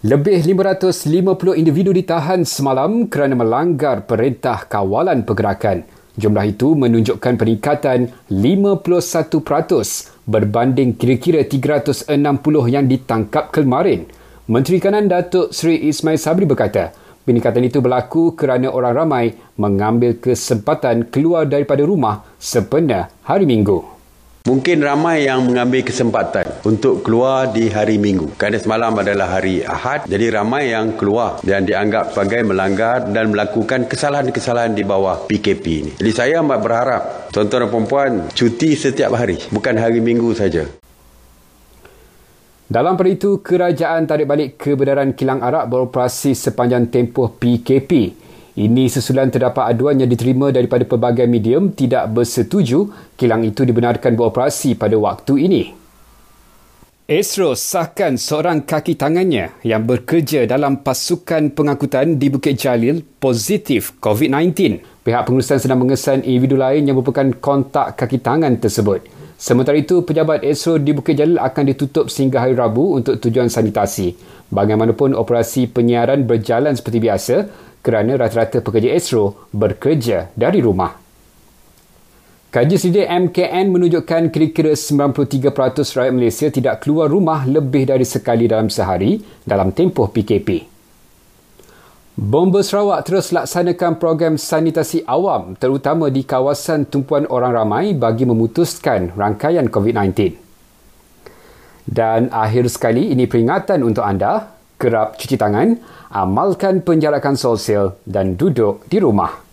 Lebih 550 individu ditahan semalam kerana melanggar perintah kawalan pergerakan. Jumlah itu menunjukkan peningkatan 51% berbanding kira-kira 360 yang ditangkap kemarin. Menteri Kanan Datuk Seri Ismail Sabri berkata, peningkatan itu berlaku kerana orang ramai mengambil kesempatan keluar daripada rumah sepenuh hari Minggu. Mungkin ramai yang mengambil kesempatan untuk keluar di hari Minggu. Kerana semalam adalah hari Ahad, jadi ramai yang keluar dan dianggap sebagai melanggar dan melakukan kesalahan-kesalahan di bawah PKP ini. Jadi saya amat berharap tuan-tuan dan puan cuti setiap hari, bukan hari Minggu saja. Dalam pada itu, kerajaan tarik balik kebenaran kilang arak beroperasi sepanjang tempoh PKP. Ini sesulan terdapat aduan yang diterima daripada pelbagai medium tidak bersetuju kilang itu dibenarkan beroperasi pada waktu ini. Esro sahkan seorang kaki tangannya yang bekerja dalam pasukan pengangkutan di Bukit Jalil positif COVID-19. Pihak pengurusan sedang mengesan individu lain yang merupakan kontak kaki tangan tersebut. Sementara itu, pejabat Esro di Bukit Jalil akan ditutup sehingga hari Rabu untuk tujuan sanitasi. Bagaimanapun operasi penyiaran berjalan seperti biasa, kerana rata-rata pekerja Astro bekerja dari rumah. Kaji sedih MKN menunjukkan kira-kira 93% rakyat Malaysia tidak keluar rumah lebih dari sekali dalam sehari dalam tempoh PKP. Bomba Sarawak terus laksanakan program sanitasi awam terutama di kawasan tumpuan orang ramai bagi memutuskan rangkaian COVID-19. Dan akhir sekali ini peringatan untuk anda kerap cuci tangan, amalkan penjarakan sosial dan duduk di rumah.